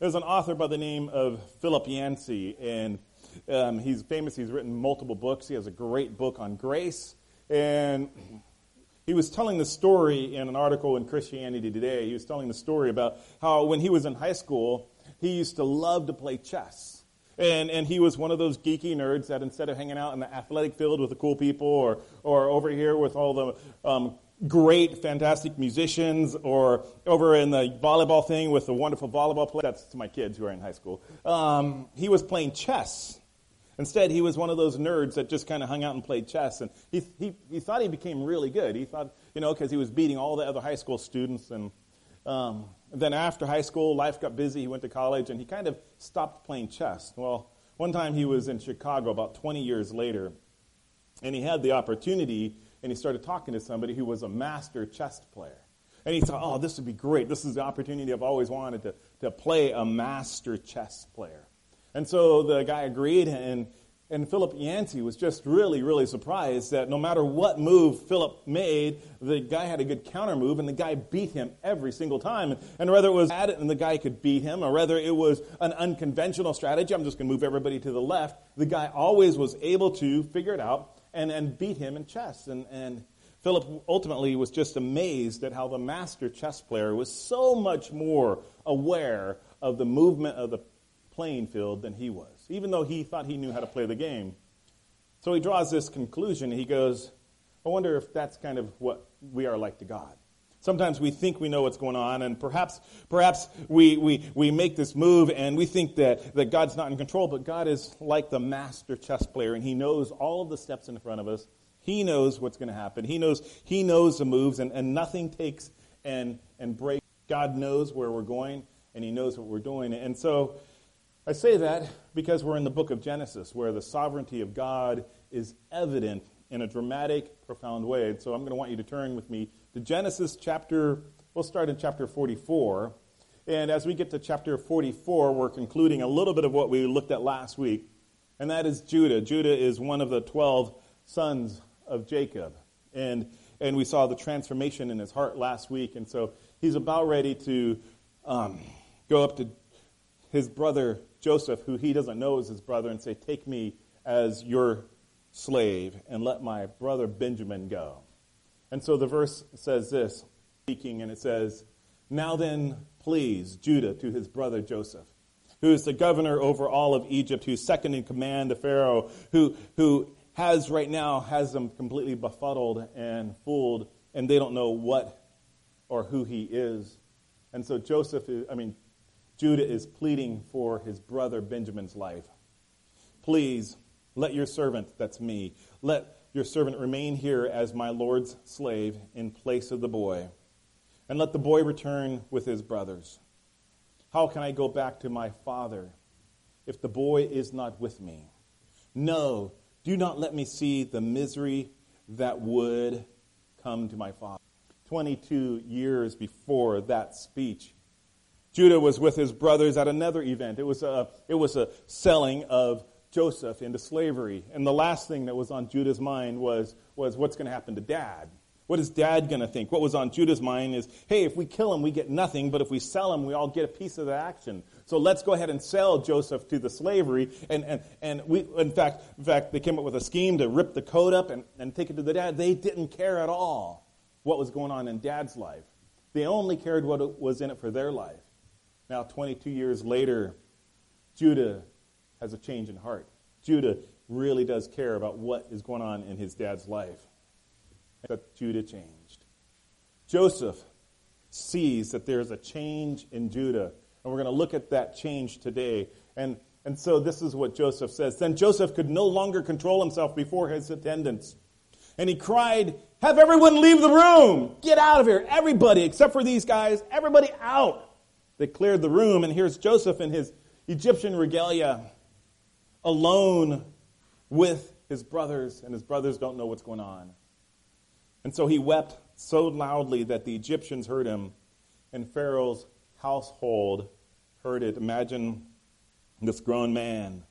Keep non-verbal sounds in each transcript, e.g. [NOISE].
There's an author by the name of Philip Yancey, and um, he's famous. He's written multiple books. He has a great book on grace. And he was telling the story in an article in Christianity Today. He was telling the story about how when he was in high school, he used to love to play chess. And, and he was one of those geeky nerds that instead of hanging out in the athletic field with the cool people or, or over here with all the um, great, fantastic musicians or over in the volleyball thing with the wonderful volleyball players, that's to my kids who are in high school, um, he was playing chess. Instead, he was one of those nerds that just kind of hung out and played chess. And he, he, he thought he became really good. He thought, you know, because he was beating all the other high school students. And um, then after high school, life got busy. He went to college and he kind of stopped playing chess. Well, one time he was in Chicago about 20 years later, and he had the opportunity and he started talking to somebody who was a master chess player. And he thought, oh, this would be great. This is the opportunity I've always wanted to, to play a master chess player. And so the guy agreed, and, and Philip Yancey was just really, really surprised that no matter what move Philip made, the guy had a good counter move, and the guy beat him every single time. And whether it was at it and the guy could beat him, or whether it was an unconventional strategy, I'm just going to move everybody to the left, the guy always was able to figure it out and, and beat him in chess. And, and Philip ultimately was just amazed at how the master chess player was so much more aware of the movement of the playing field than he was, even though he thought he knew how to play the game. So he draws this conclusion. He goes, I wonder if that's kind of what we are like to God. Sometimes we think we know what's going on, and perhaps, perhaps we, we, we make this move and we think that, that God's not in control, but God is like the master chess player, and He knows all of the steps in front of us. He knows what's going to happen. He knows, he knows the moves, and, and nothing takes and, and breaks. God knows where we're going, and He knows what we're doing. And so I say that because we're in the book of Genesis, where the sovereignty of God is evident in a dramatic, profound way. And so I'm going to want you to turn with me to Genesis chapter, we'll start in chapter 44. And as we get to chapter 44, we're concluding a little bit of what we looked at last week, and that is Judah. Judah is one of the 12 sons of Jacob. And, and we saw the transformation in his heart last week. And so he's about ready to um, go up to his brother Joseph, who he doesn't know is his brother, and say, Take me as your slave and let my brother Benjamin go. And so the verse says this, speaking, and it says, Now then, please, Judah to his brother Joseph, who is the governor over all of Egypt, who's second in command to Pharaoh, who, who has right now has them completely befuddled and fooled, and they don't know what or who he is. And so Joseph, is, I mean, Judah is pleading for his brother Benjamin's life. Please let your servant, that's me, let your servant remain here as my Lord's slave in place of the boy, and let the boy return with his brothers. How can I go back to my father if the boy is not with me? No, do not let me see the misery that would come to my father. 22 years before that speech, Judah was with his brothers at another event. It was a, it was a selling of Joseph into slavery. And the last thing that was on Judah's mind was, was what's going to happen to dad? What is dad going to think? What was on Judah's mind is, hey, if we kill him, we get nothing, but if we sell him, we all get a piece of the action. So let's go ahead and sell Joseph to the slavery. And, and, and we, in fact, in fact, they came up with a scheme to rip the coat up and, and take it to the dad. They didn't care at all what was going on in dad's life. They only cared what was in it for their life. Now, 22 years later, Judah has a change in heart. Judah really does care about what is going on in his dad's life. But Judah changed. Joseph sees that there's a change in Judah, and we're going to look at that change today. And, and so this is what Joseph says. Then Joseph could no longer control himself before his attendants. And he cried, Have everyone leave the room! Get out of here! Everybody, except for these guys, everybody out! They cleared the room, and here's Joseph in his Egyptian regalia, alone with his brothers, and his brothers don't know what's going on. And so he wept so loudly that the Egyptians heard him, and Pharaoh's household heard it. Imagine this grown man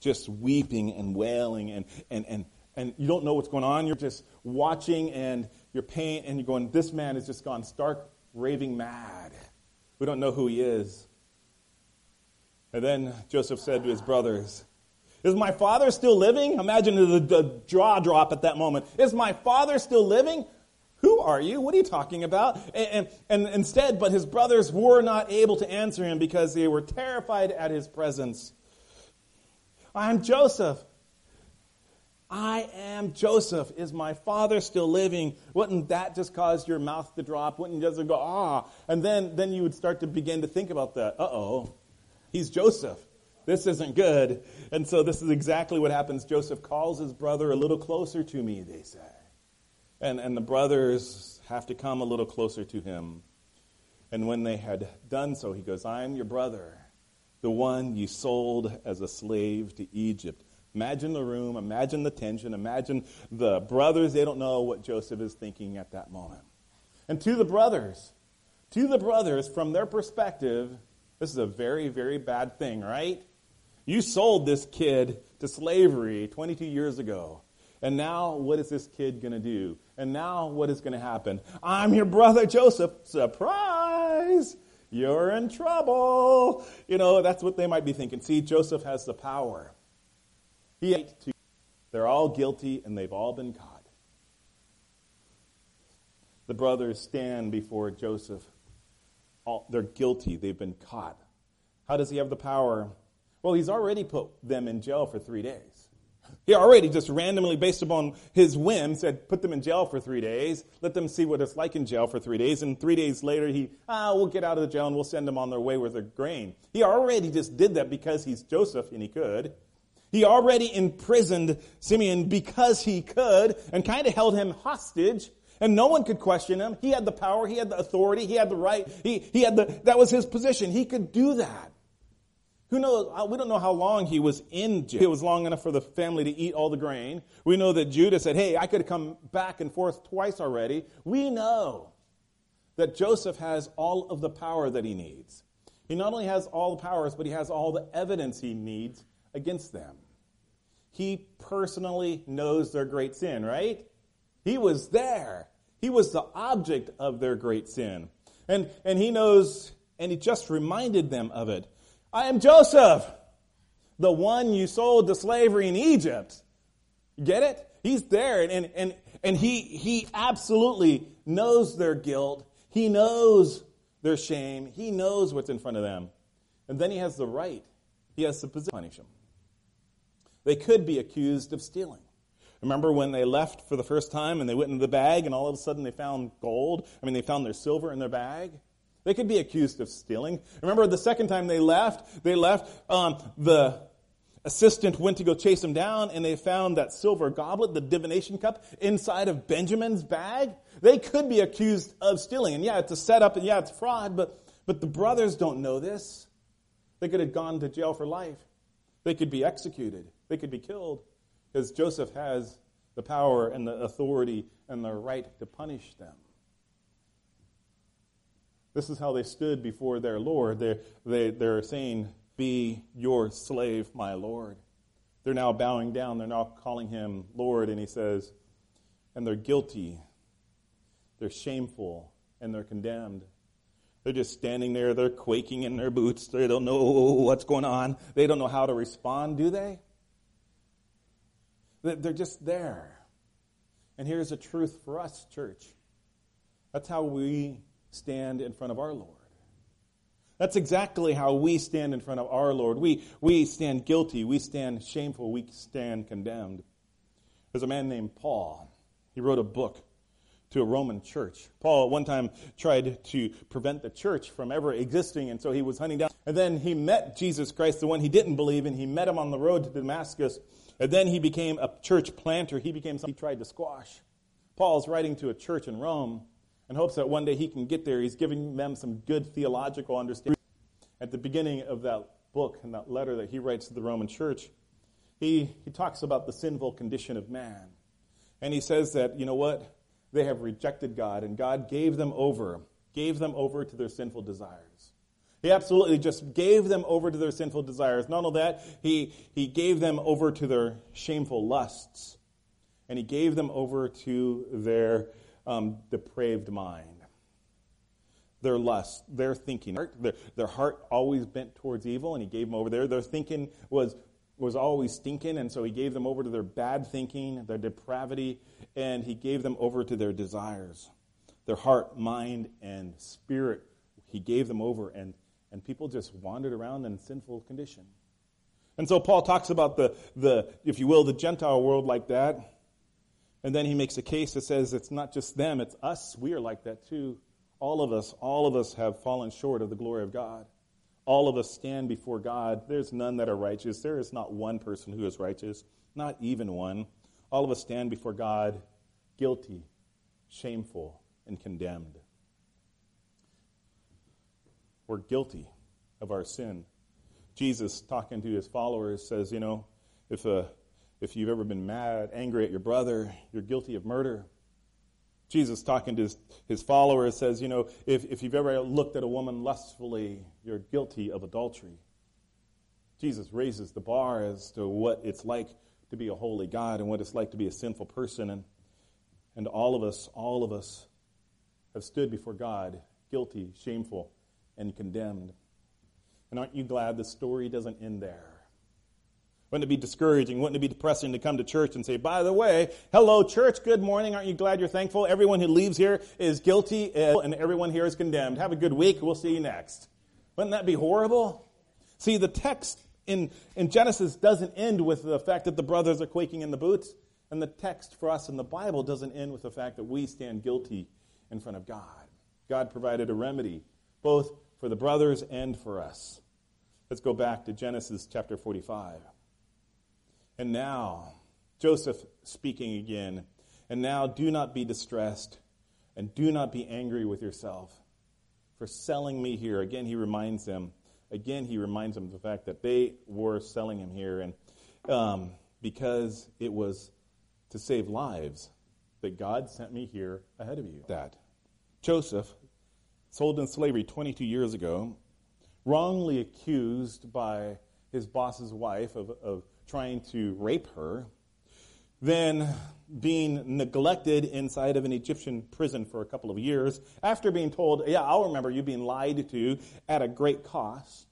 just weeping and wailing, and, and, and, and you don't know what's going on. You're just watching, and you're paying, and you're going, This man has just gone stark raving mad. We don't know who he is. And then Joseph said to his brothers, Is my father still living? Imagine the, the jaw drop at that moment. Is my father still living? Who are you? What are you talking about? And, and, and, instead, but his brothers were not able to answer him because they were terrified at his presence. I'm Joseph. I am Joseph. Is my father still living? Wouldn't that just cause your mouth to drop? Wouldn't you just go, ah? And then, then you would start to begin to think about that. Uh oh, he's Joseph. This isn't good. And so this is exactly what happens. Joseph calls his brother a little closer to me, they say. And, and the brothers have to come a little closer to him. And when they had done so, he goes, I am your brother, the one you sold as a slave to Egypt. Imagine the room, imagine the tension, imagine the brothers. They don't know what Joseph is thinking at that moment. And to the brothers, to the brothers, from their perspective, this is a very, very bad thing, right? You sold this kid to slavery 22 years ago. And now, what is this kid going to do? And now, what is going to happen? I'm your brother Joseph. Surprise! You're in trouble. You know, that's what they might be thinking. See, Joseph has the power. He ate to. They're all guilty and they've all been caught. The brothers stand before Joseph. All, they're guilty. They've been caught. How does he have the power? Well, he's already put them in jail for three days. He already just randomly, based upon his whim, said, put them in jail for three days. Let them see what it's like in jail for three days. And three days later, he, ah, we'll get out of the jail and we'll send them on their way with their grain. He already just did that because he's Joseph and he could. He already imprisoned Simeon because he could and kind of held him hostage. And no one could question him. He had the power, he had the authority, he had the right, he, he had the, that was his position. He could do that. Who knows? We don't know how long he was in jail. It was long enough for the family to eat all the grain. We know that Judah said, Hey, I could have come back and forth twice already. We know that Joseph has all of the power that he needs. He not only has all the powers, but he has all the evidence he needs against them. He personally knows their great sin, right? He was there. He was the object of their great sin. And, and he knows, and he just reminded them of it. I am Joseph, the one you sold to slavery in Egypt. Get it? He's there, and, and, and he, he absolutely knows their guilt. He knows their shame. He knows what's in front of them. And then he has the right, he has the position to punish them. They could be accused of stealing. Remember when they left for the first time and they went into the bag and all of a sudden they found gold? I mean, they found their silver in their bag? They could be accused of stealing. Remember the second time they left, they left, um, the assistant went to go chase them down and they found that silver goblet, the divination cup, inside of Benjamin's bag. They could be accused of stealing. And yeah, it's a setup and yeah, it's fraud, but, but the brothers don't know this. They could have gone to jail for life. They could be executed. They could be killed because Joseph has the power and the authority and the right to punish them. This is how they stood before their Lord. They're, they, they're saying, Be your slave, my Lord. They're now bowing down. They're now calling him Lord. And he says, And they're guilty. They're shameful. And they're condemned. They're just standing there. They're quaking in their boots. They don't know what's going on. They don't know how to respond, do they? They're just there. And here's a truth for us, church. That's how we stand in front of our Lord. That's exactly how we stand in front of our Lord. We, we stand guilty, we stand shameful, we stand condemned. There's a man named Paul. He wrote a book to a Roman church. Paul at one time tried to prevent the church from ever existing, and so he was hunting down. And then he met Jesus Christ, the one he didn't believe in. He met him on the road to Damascus, and then he became a church planter. He became something he tried to squash. Paul's writing to a church in Rome and hopes that one day he can get there. He's giving them some good theological understanding. At the beginning of that book and that letter that he writes to the Roman church, he, he talks about the sinful condition of man. And he says that, you know what? They have rejected God, and God gave them over, gave them over to their sinful desires. He absolutely just gave them over to their sinful desires. Not only that, he, he gave them over to their shameful lusts. And he gave them over to their um, depraved mind. their lust, their thinking, their, their heart always bent towards evil, and he gave them over there. Their thinking was, was always stinking, and so he gave them over to their bad thinking, their depravity, and he gave them over to their desires. Their heart, mind, and spirit, he gave them over, and, and people just wandered around in sinful condition. And so Paul talks about the, the, if you will, the Gentile world like that. And then he makes a case that says it's not just them, it's us. We are like that too. All of us, all of us have fallen short of the glory of God. All of us stand before God. There's none that are righteous. There is not one person who is righteous, not even one. All of us stand before God guilty, shameful, and condemned. We're guilty of our sin. Jesus, talking to his followers, says, You know, if, uh, if you've ever been mad, angry at your brother, you're guilty of murder. Jesus, talking to his, his followers, says, You know, if, if you've ever looked at a woman lustfully, you're guilty of adultery. Jesus raises the bar as to what it's like to be a holy God and what it's like to be a sinful person. And, and all of us, all of us have stood before God guilty, shameful, and condemned. And aren't you glad the story doesn't end there? Wouldn't it be discouraging? Wouldn't it be depressing to come to church and say, by the way, hello, church, good morning. Aren't you glad you're thankful? Everyone who leaves here is guilty uh, and everyone here is condemned. Have a good week. We'll see you next. Wouldn't that be horrible? See, the text in, in Genesis doesn't end with the fact that the brothers are quaking in the boots. And the text for us in the Bible doesn't end with the fact that we stand guilty in front of God. God provided a remedy, both for the brothers and for us. Let's go back to Genesis chapter 45. And now, Joseph speaking again. And now do not be distressed and do not be angry with yourself for selling me here. Again, he reminds them. Again, he reminds them of the fact that they were selling him here, and um, because it was to save lives that God sent me here ahead of you. That Joseph, sold in slavery 22 years ago, wrongly accused by his boss's wife of, of trying to rape her, then being neglected inside of an Egyptian prison for a couple of years, after being told, Yeah, I'll remember you being lied to at a great cost.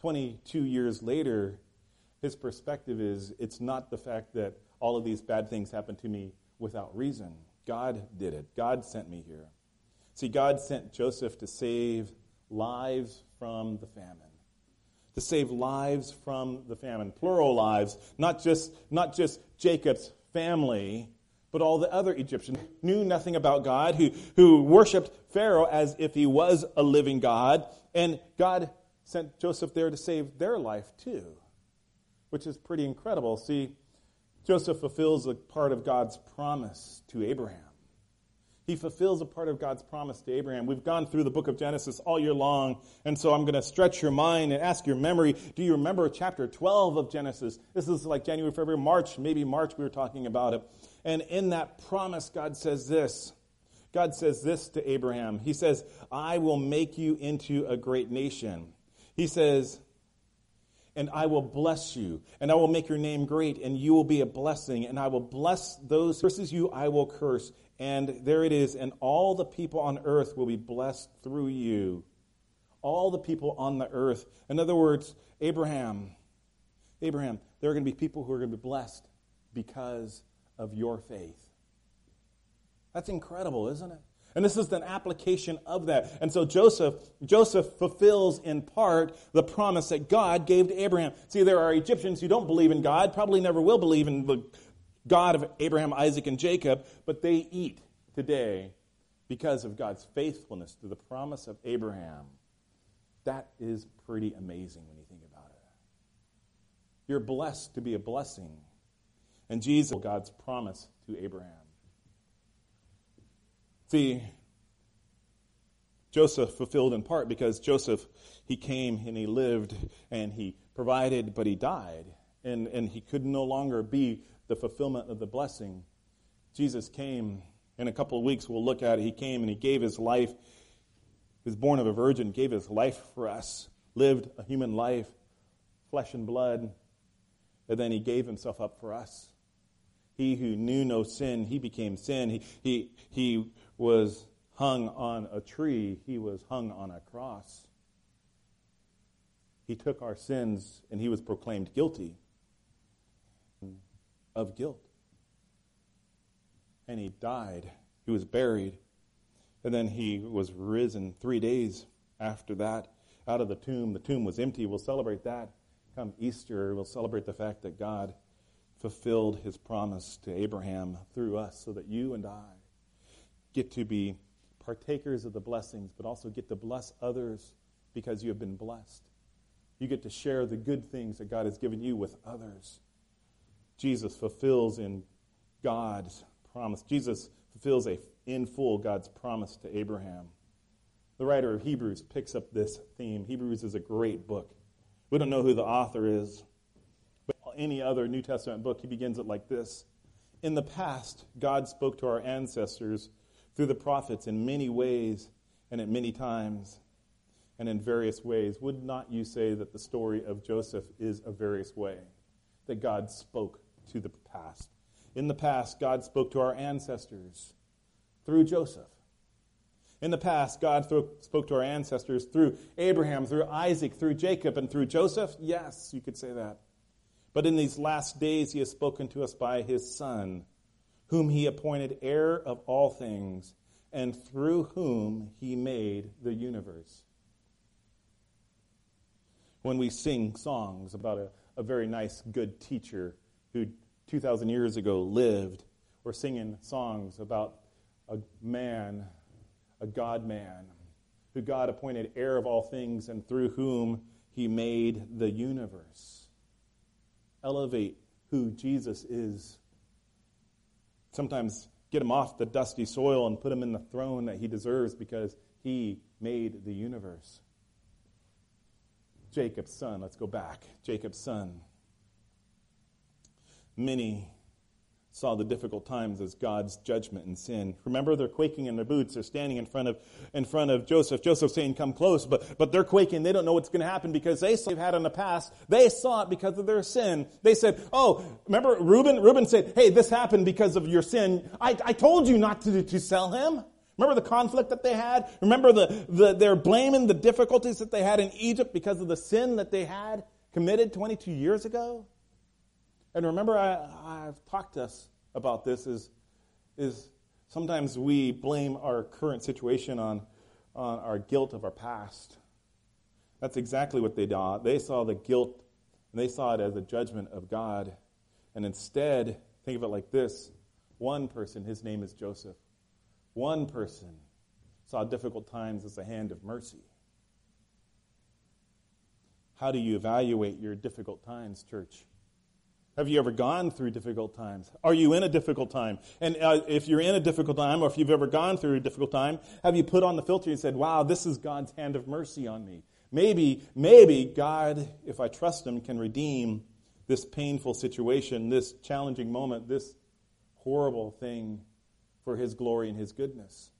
22 years later, his perspective is it's not the fact that all of these bad things happened to me without reason. God did it, God sent me here. See, God sent Joseph to save lives from the famine to save lives from the famine, plural lives, not just, not just Jacob's family, but all the other Egyptians knew nothing about God, who, who worshiped Pharaoh as if he was a living God, and God sent Joseph there to save their life too, which is pretty incredible. See, Joseph fulfills a part of God's promise to Abraham. He fulfills a part of God's promise to Abraham. We've gone through the book of Genesis all year long, and so I'm going to stretch your mind and ask your memory. Do you remember chapter 12 of Genesis? This is like January, February, March, maybe March we were talking about it. And in that promise, God says this. God says this to Abraham. He says, I will make you into a great nation. He says, and I will bless you, and I will make your name great, and you will be a blessing, and I will bless those curses you, I will curse, and there it is, and all the people on earth will be blessed through you. All the people on the earth. In other words, Abraham, Abraham, there are going to be people who are going to be blessed because of your faith. That's incredible, isn't it? And this is an application of that. And so Joseph, Joseph fulfills in part the promise that God gave to Abraham. See, there are Egyptians who don't believe in God, probably never will believe in the God of Abraham, Isaac, and Jacob, but they eat today because of God's faithfulness to the promise of Abraham. That is pretty amazing when you think about it. You're blessed to be a blessing. And Jesus, God's promise to Abraham. See, Joseph fulfilled in part because Joseph, he came and he lived and he provided, but he died. And, and he could no longer be the fulfillment of the blessing. Jesus came, in a couple of weeks we'll look at it. He came and he gave his life, he was born of a virgin, gave his life for us, lived a human life, flesh and blood, and then he gave himself up for us. He who knew no sin, he became sin. He, he, he was hung on a tree, he was hung on a cross. He took our sins and he was proclaimed guilty of guilt. And he died. He was buried. And then he was risen three days after that out of the tomb. The tomb was empty. We'll celebrate that. Come Easter, we'll celebrate the fact that God fulfilled his promise to Abraham through us so that you and I get to be partakers of the blessings, but also get to bless others because you have been blessed. You get to share the good things that God has given you with others. Jesus fulfills in God's promise. Jesus fulfills a, in full God's promise to Abraham. The writer of Hebrews picks up this theme. Hebrews is a great book. We don't know who the author is, but any other New Testament book, he begins it like this In the past, God spoke to our ancestors through the prophets in many ways and at many times and in various ways. Would not you say that the story of Joseph is a various way? That God spoke to the past. In the past, God spoke to our ancestors through Joseph. In the past, God spoke to our ancestors through Abraham, through Isaac, through Jacob, and through Joseph. Yes, you could say that. But in these last days, he has spoken to us by his Son, whom he appointed heir of all things, and through whom he made the universe when we sing songs about a, a very nice, good teacher who 2,000 years ago lived, or singing songs about a man, a God man, who God appointed heir of all things and through whom he made the universe. Elevate who Jesus is. Sometimes get him off the dusty soil and put him in the throne that he deserves because he made the universe. Jacob's son. Let's go back. Jacob's son. Many saw the difficult times as God's judgment and sin. Remember, they're quaking in their boots. They're standing in front of, in front of Joseph. Joseph saying, come close, but, but they're quaking. They don't know what's going to happen because they saw they've had in the past. They saw it because of their sin. They said, oh, remember Reuben? Reuben said, hey, this happened because of your sin. I, I told you not to, to sell him. Remember the conflict that they had? Remember the, the, they're blaming the difficulties that they had in Egypt because of the sin that they had committed 22 years ago? And remember, I, have talked to us about this is, is sometimes we blame our current situation on, on our guilt of our past. That's exactly what they saw. They saw the guilt and they saw it as a judgment of God. And instead, think of it like this one person, his name is Joseph. One person saw difficult times as a hand of mercy. How do you evaluate your difficult times, church? Have you ever gone through difficult times? Are you in a difficult time? And uh, if you're in a difficult time, or if you've ever gone through a difficult time, have you put on the filter and said, wow, this is God's hand of mercy on me? Maybe, maybe God, if I trust Him, can redeem this painful situation, this challenging moment, this horrible thing for His glory and His goodness.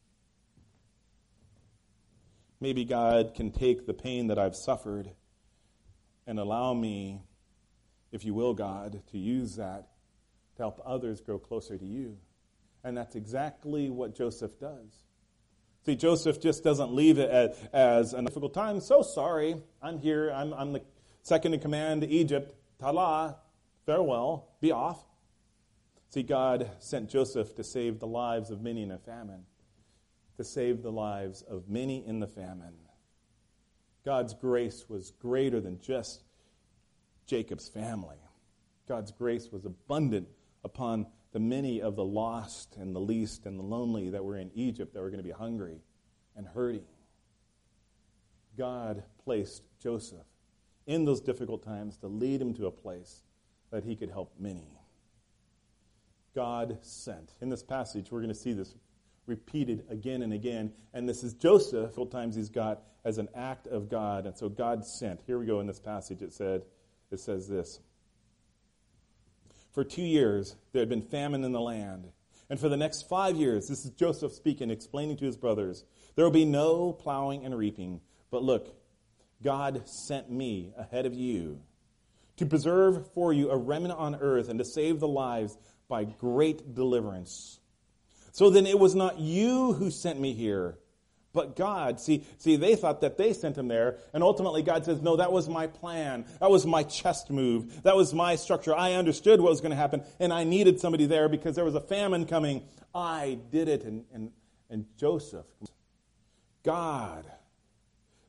Maybe God can take the pain that I've suffered and allow me, if you will, God, to use that to help others grow closer to you. And that's exactly what Joseph does. See, Joseph just doesn't leave it as, as a difficult time. So sorry, I'm here. I'm, I'm the second in command to Egypt. Tala, farewell, be off. See, God sent Joseph to save the lives of many in a famine, to save the lives of many in the famine. God's grace was greater than just Jacob's family. God's grace was abundant upon the many of the lost and the least and the lonely that were in Egypt that were going to be hungry and hurting. God placed Joseph in those difficult times to lead him to a place that he could help many. God sent. In this passage, we're going to see this repeated again and again. And this is Joseph, full times he's got as an act of God. And so God sent. Here we go in this passage. It said, it says this. For two years there had been famine in the land. And for the next five years, this is Joseph speaking, explaining to his brothers, there will be no plowing and reaping. But look, God sent me ahead of you to preserve for you a remnant on earth and to save the lives by great deliverance. So then it was not you who sent me here, but God. See, see, they thought that they sent him there, and ultimately God says, no, that was my plan. That was my chest move. That was my structure. I understood what was going to happen, and I needed somebody there because there was a famine coming. I did it. And, and, and Joseph, God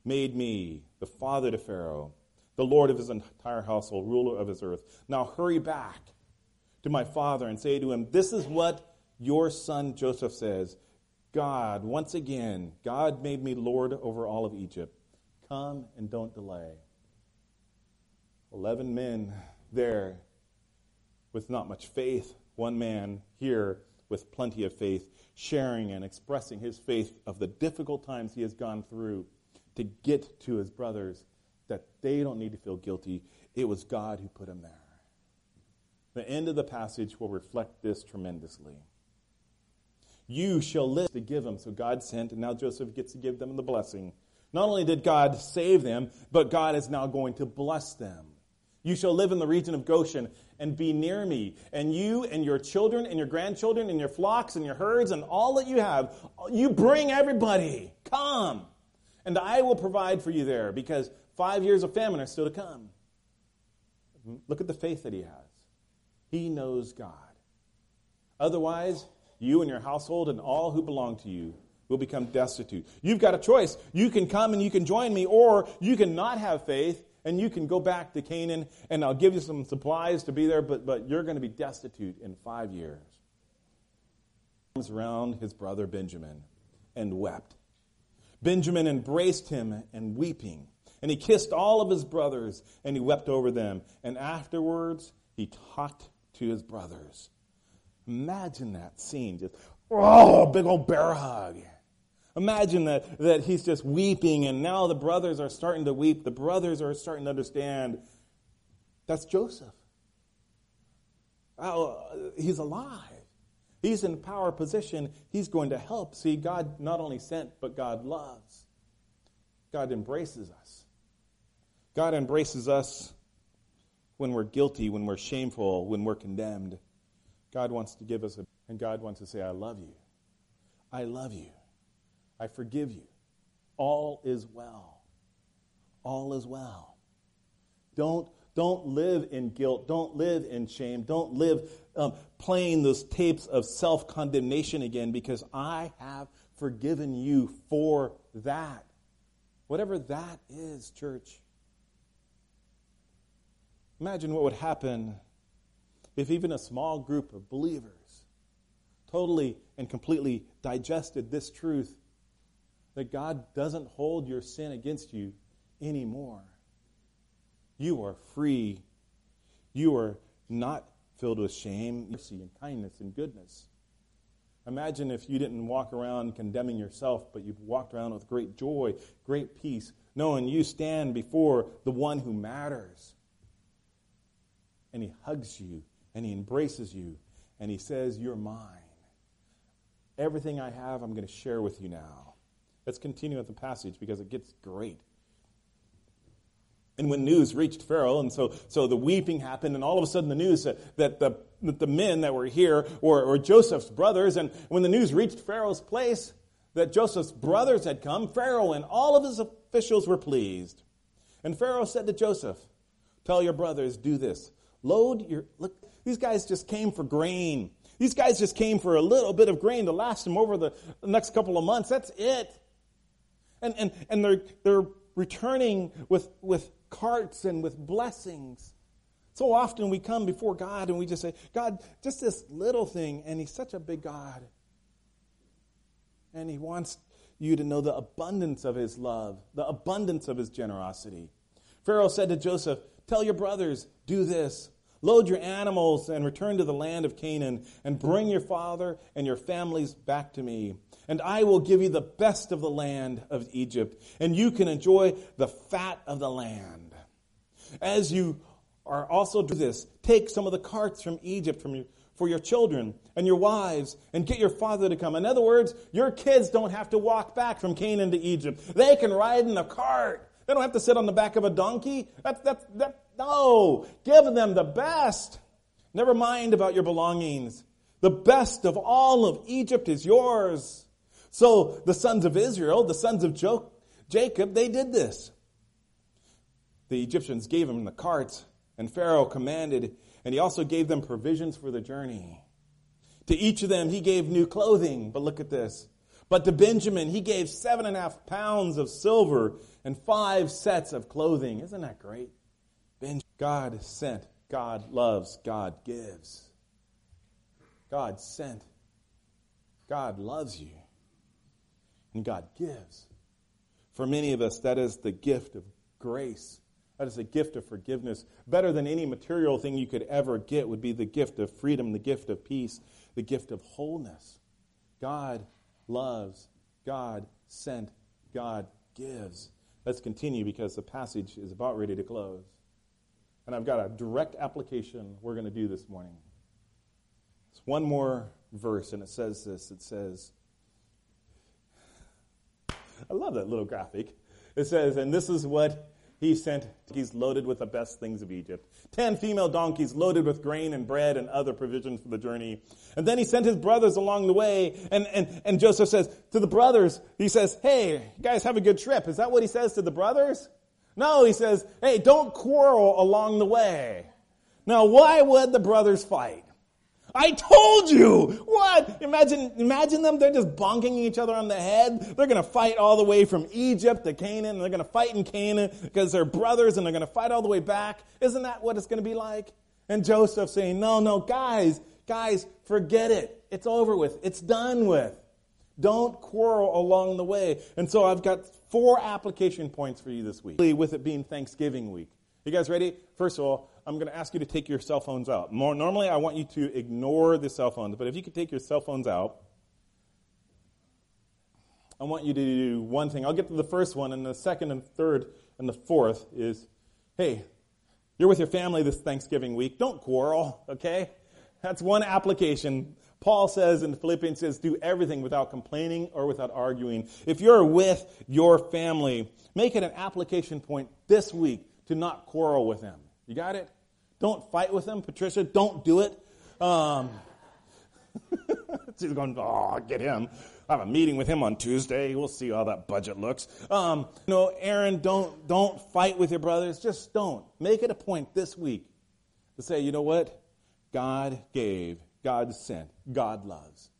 made me the father to Pharaoh, the Lord of his entire household, ruler of his earth. Now hurry back to my father and say to him, This is what your son Joseph says. God, once again, God made me Lord over all of Egypt. Come and don't delay. Eleven men there with not much faith, one man here with plenty of faith, sharing and expressing his faith of the difficult times he has gone through to get to his brothers that they don't need to feel guilty. It was God who put him there. The end of the passage will reflect this tremendously. You shall live to give them. So God sent, and now Joseph gets to give them the blessing. Not only did God save them, but God is now going to bless them. You shall live in the region of Goshen and be near me. And you and your children and your grandchildren and your flocks and your herds and all that you have, you bring everybody. Come. And I will provide for you there because five years of famine are still to come. Look at the faith that he has. He knows God. Otherwise, you and your household and all who belong to you will become destitute. You've got a choice. You can come and you can join me, or you can not have faith and you can go back to Canaan and I'll give you some supplies to be there, but, but you're going to be destitute in five years. He around his brother Benjamin and wept. Benjamin embraced him and weeping. And he kissed all of his brothers and he wept over them. And afterwards, he talked to his brothers. Imagine that scene. Just, oh, big old bear hug. Imagine that, that he's just weeping, and now the brothers are starting to weep. The brothers are starting to understand that's Joseph. Oh, he's alive. He's in power position. He's going to help. See, God not only sent, but God loves. God embraces us. God embraces us when we're guilty, when we're shameful, when we're condemned. God wants to give us a, and God wants to say, I love you. I love you. I forgive you. All is well. All is well. Don't, don't live in guilt. Don't live in shame. Don't live um, playing those tapes of self condemnation again because I have forgiven you for that. Whatever that is, church. Imagine what would happen if even a small group of believers totally and completely digested this truth that God doesn't hold your sin against you anymore. You are free. You are not filled with shame, mercy, and kindness and goodness. Imagine if you didn't walk around condemning yourself, but you walked around with great joy, great peace, knowing you stand before the one who matters. And he hugs you, and he embraces you, and he says, You're mine. Everything I have, I'm going to share with you now. Let's continue with the passage because it gets great. And when news reached Pharaoh, and so, so the weeping happened, and all of a sudden the news that, that, the, that the men that were here were, were Joseph's brothers, and when the news reached Pharaoh's place that Joseph's brothers had come, Pharaoh and all of his officials were pleased. And Pharaoh said to Joseph, Tell your brothers, do this. Load your, look, these guys just came for grain. These guys just came for a little bit of grain to last them over the next couple of months. That's it. And, and, and they're, they're returning with, with carts and with blessings. So often we come before God and we just say, God, just this little thing, and He's such a big God. And He wants you to know the abundance of His love, the abundance of His generosity. Pharaoh said to Joseph, Tell your brothers, do this. Load your animals and return to the land of Canaan, and bring your father and your families back to me and I will give you the best of the land of Egypt, and you can enjoy the fat of the land. As you are also do this, take some of the carts from Egypt from your, for your children and your wives, and get your father to come. In other words, your kids don't have to walk back from Canaan to Egypt. They can ride in a cart. They don't have to sit on the back of a donkey. That's, that's, that, no. Give them the best. Never mind about your belongings. The best of all of Egypt is yours. So the sons of Israel, the sons of jo- Jacob, they did this. The Egyptians gave them the carts, and Pharaoh commanded, and he also gave them provisions for the journey. To each of them, he gave new clothing. But look at this. But to Benjamin, he gave seven and a half pounds of silver and five sets of clothing. Isn't that great? God sent, God loves, God gives. God sent, God loves you, and God gives. For many of us, that is the gift of grace. That is a gift of forgiveness. Better than any material thing you could ever get would be the gift of freedom, the gift of peace, the gift of wholeness. God loves, God sent, God gives. Let's continue because the passage is about ready to close. And I've got a direct application we're going to do this morning. It's one more verse, and it says this it says, I love that little graphic. It says, and this is what he sent, he's loaded with the best things of Egypt. Ten female donkeys loaded with grain and bread and other provisions for the journey. And then he sent his brothers along the way. And, and, and Joseph says to the brothers, he says, hey, guys have a good trip. Is that what he says to the brothers? No, he says, hey, don't quarrel along the way. Now, why would the brothers fight? I told you! What? Imagine, imagine them, they're just bonking each other on the head. They're gonna fight all the way from Egypt to Canaan, and they're gonna fight in Canaan because they're brothers, and they're gonna fight all the way back. Isn't that what it's gonna be like? And Joseph saying, no, no, guys, guys, forget it. It's over with. It's done with. Don't quarrel along the way. And so I've got four application points for you this week, with it being Thanksgiving week. You guys ready? First of all, I'm going to ask you to take your cell phones out. More, normally, I want you to ignore the cell phones, but if you could take your cell phones out, I want you to do one thing. I'll get to the first one, and the second and third and the fourth is hey, you're with your family this Thanksgiving week. Don't quarrel, okay? That's one application. Paul says in Philippians says, do everything without complaining or without arguing. If you're with your family, make it an application point this week to not quarrel with them. You got it? Don't fight with them, Patricia. Don't do it. Um, [LAUGHS] she's going, oh, get him. I have a meeting with him on Tuesday. We'll see how that budget looks. Um, you know, Aaron, don't don't fight with your brothers. Just don't. Make it a point this week to say, you know what? God gave, God sent, God loves.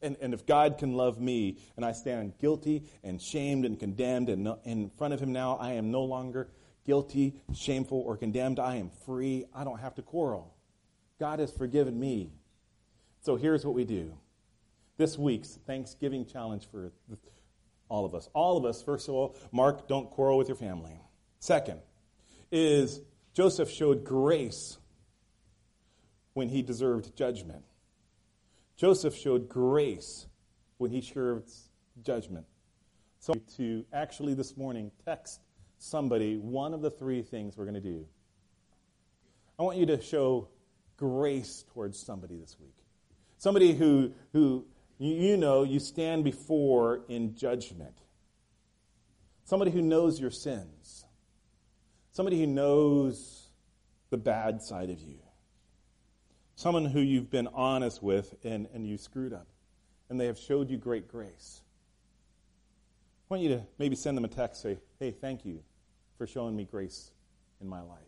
And, and if God can love me and I stand guilty and shamed and condemned and no, in front of him now, I am no longer guilty, shameful, or condemned. I am free. I don't have to quarrel. God has forgiven me. So here's what we do. This week's Thanksgiving challenge for all of us. All of us, first of all, Mark, don't quarrel with your family. Second, is Joseph showed grace when he deserved judgment. Joseph showed grace when he served judgment. So to actually this morning text somebody one of the three things we're going to do. I want you to show grace towards somebody this week. Somebody who, who you know you stand before in judgment. Somebody who knows your sins. Somebody who knows the bad side of you. Someone who you've been honest with and, and you screwed up. And they have showed you great grace. I want you to maybe send them a text, say, hey, thank you for showing me grace in my life.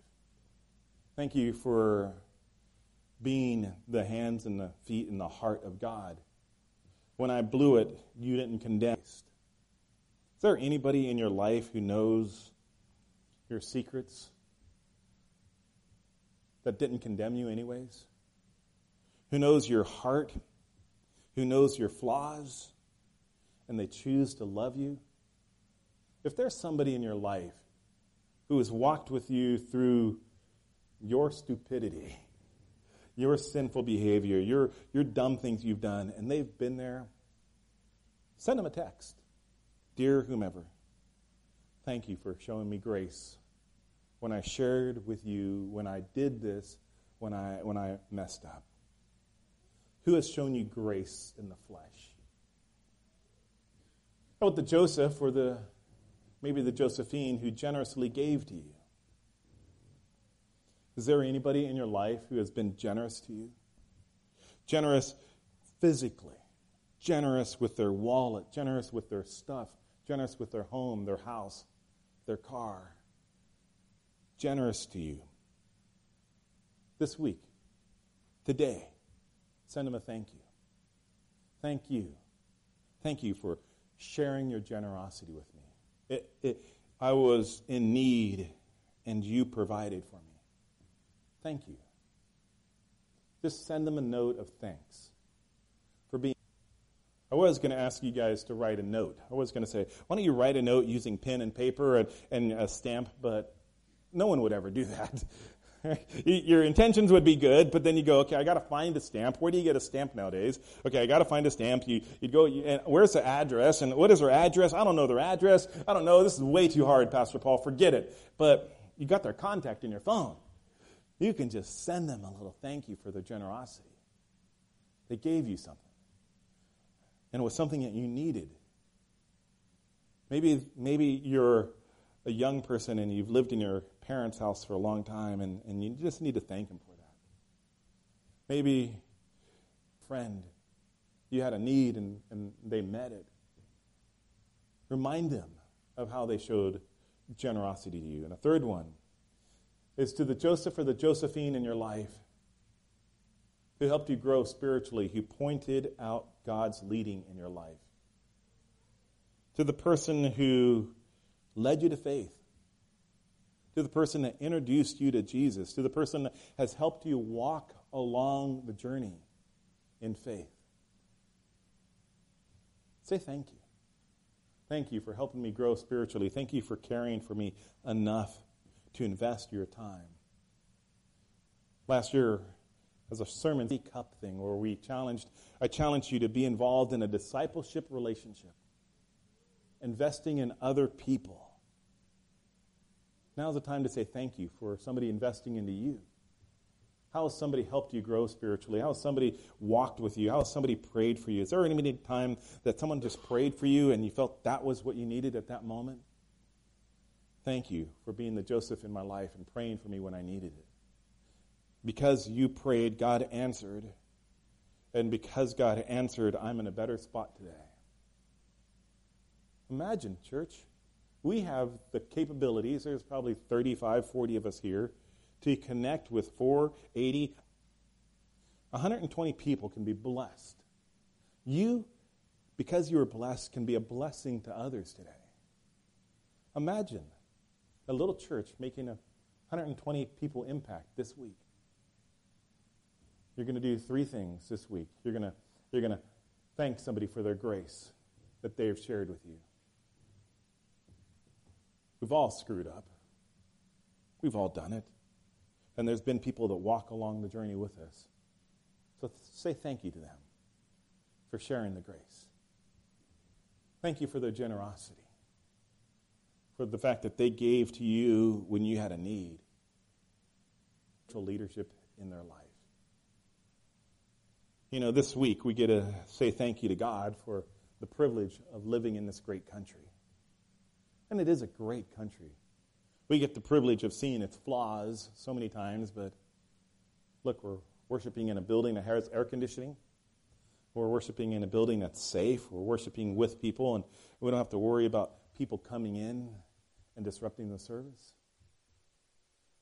Thank you for being the hands and the feet and the heart of God. When I blew it, you didn't condemn. Is there anybody in your life who knows your secrets that didn't condemn you, anyways? Who knows your heart? Who knows your flaws? And they choose to love you? If there's somebody in your life who has walked with you through your stupidity, your sinful behavior, your, your dumb things you've done, and they've been there, send them a text. Dear whomever, thank you for showing me grace when I shared with you, when I did this, when I, when I messed up. Who has shown you grace in the flesh? How about the Joseph or the maybe the Josephine who generously gave to you? Is there anybody in your life who has been generous to you? generous physically, generous with their wallet, generous with their stuff, generous with their home, their house, their car, generous to you. This week, today, send them a thank you. Thank you. Thank you for sharing your generosity with me. It, it, I was in need, and you provided for me. Thank you. Just send them a note of thanks for being. I was going to ask you guys to write a note. I was going to say, why don't you write a note using pen and paper and, and a stamp, but no one would ever do that. [LAUGHS] Your intentions would be good, but then you go, okay, I got to find a stamp. Where do you get a stamp nowadays? Okay, I got to find a stamp. You you go, you, and where's the address? And what is their address? I don't know their address. I don't know. This is way too hard, Pastor Paul. Forget it. But you got their contact in your phone. You can just send them a little thank you for their generosity. They gave you something, and it was something that you needed. Maybe maybe you're a young person and you've lived in your parents' house for a long time and, and you just need to thank them for that. Maybe, friend, you had a need and, and they met it. Remind them of how they showed generosity to you. And a third one is to the Joseph or the Josephine in your life who helped you grow spiritually, who pointed out God's leading in your life. To the person who led you to faith, to the person that introduced you to Jesus, to the person that has helped you walk along the journey in faith. Say thank you. Thank you for helping me grow spiritually. Thank you for caring for me enough to invest your time. Last year, as a sermon cup thing where we challenged, I challenged you to be involved in a discipleship relationship, investing in other people Now's the time to say thank you for somebody investing into you. How has somebody helped you grow spiritually? How has somebody walked with you? How has somebody prayed for you? Is there any time that someone just prayed for you and you felt that was what you needed at that moment? Thank you for being the Joseph in my life and praying for me when I needed it. Because you prayed, God answered. And because God answered, I'm in a better spot today. Imagine, church, we have the capabilities, there's probably 35, 40 of us here, to connect with 480, 120 people can be blessed. You, because you are blessed, can be a blessing to others today. Imagine a little church making a 120 people impact this week. You're going to do three things this week. You're going to, you're going to thank somebody for their grace that they have shared with you. We've all screwed up. We've all done it. And there's been people that walk along the journey with us. So th- say thank you to them for sharing the grace. Thank you for their generosity, for the fact that they gave to you when you had a need. Leadership in their life. You know, this week we get to say thank you to God for the privilege of living in this great country. And it is a great country. We get the privilege of seeing its flaws so many times, but look, we're worshiping in a building that has air conditioning. We're worshiping in a building that's safe. We're worshiping with people, and we don't have to worry about people coming in and disrupting the service.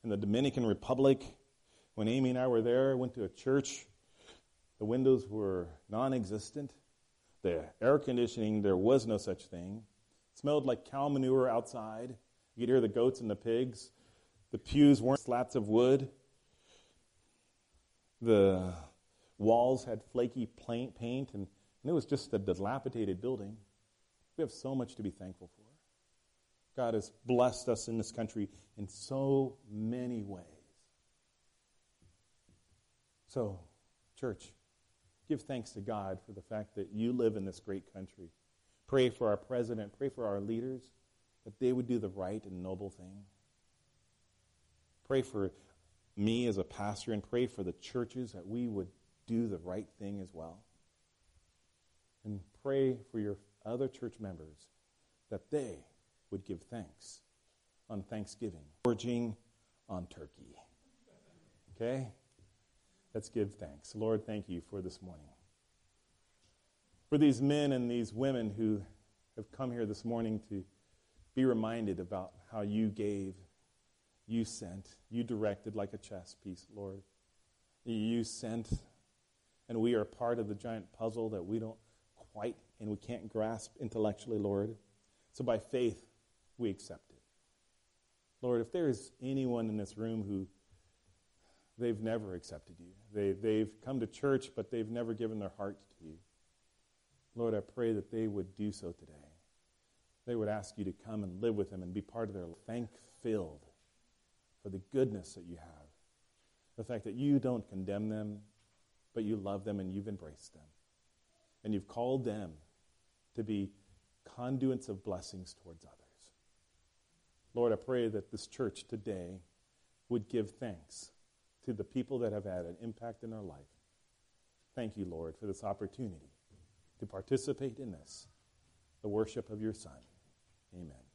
In the Dominican Republic, when Amy and I were there, went to a church, the windows were non existent. The air conditioning, there was no such thing smelled like cow manure outside. You could hear the goats and the pigs. The pews weren't slats of wood. The walls had flaky paint, and, and it was just a dilapidated building. We have so much to be thankful for. God has blessed us in this country in so many ways. So, church, give thanks to God for the fact that you live in this great country. Pray for our president. Pray for our leaders that they would do the right and noble thing. Pray for me as a pastor and pray for the churches that we would do the right thing as well. And pray for your other church members that they would give thanks on Thanksgiving, gorging on turkey. Okay? Let's give thanks. Lord, thank you for this morning. For these men and these women who have come here this morning to be reminded about how you gave, you sent, you directed like a chess piece, Lord. You sent, and we are part of the giant puzzle that we don't quite and we can't grasp intellectually, Lord. So by faith, we accept it. Lord, if there is anyone in this room who they've never accepted you, they, they've come to church, but they've never given their heart to you, Lord, I pray that they would do so today. They would ask you to come and live with them and be part of their thank filled for the goodness that you have. The fact that you don't condemn them, but you love them and you've embraced them. And you've called them to be conduits of blessings towards others. Lord, I pray that this church today would give thanks to the people that have had an impact in our life. Thank you, Lord, for this opportunity to participate in this, the worship of your Son. Amen.